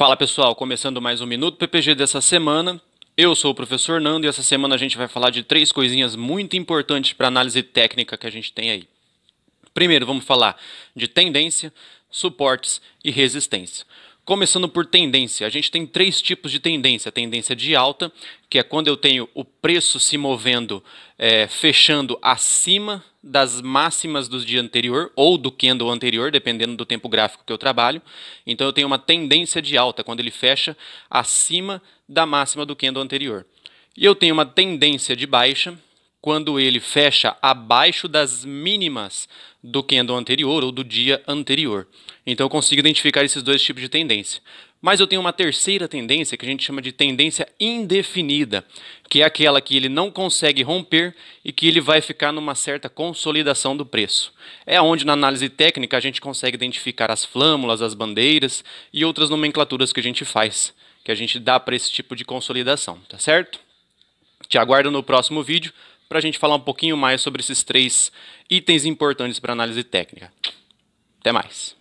Fala pessoal, começando mais um Minuto PPG dessa semana. Eu sou o professor Nando e essa semana a gente vai falar de três coisinhas muito importantes para análise técnica que a gente tem aí. Primeiro, vamos falar de tendência, suportes e resistência. Começando por tendência, a gente tem três tipos de tendência. tendência de alta, que é quando eu tenho o preço se movendo, é, fechando acima das máximas do dia anterior ou do candle anterior, dependendo do tempo gráfico que eu trabalho. Então eu tenho uma tendência de alta, quando ele fecha acima da máxima do candle anterior. E eu tenho uma tendência de baixa, quando ele fecha abaixo das mínimas do candle anterior ou do dia anterior. Então eu consigo identificar esses dois tipos de tendência. Mas eu tenho uma terceira tendência que a gente chama de tendência indefinida, que é aquela que ele não consegue romper e que ele vai ficar numa certa consolidação do preço. É onde na análise técnica a gente consegue identificar as flâmulas, as bandeiras e outras nomenclaturas que a gente faz, que a gente dá para esse tipo de consolidação, tá certo? Te aguardo no próximo vídeo para a gente falar um pouquinho mais sobre esses três itens importantes para análise técnica. Até mais.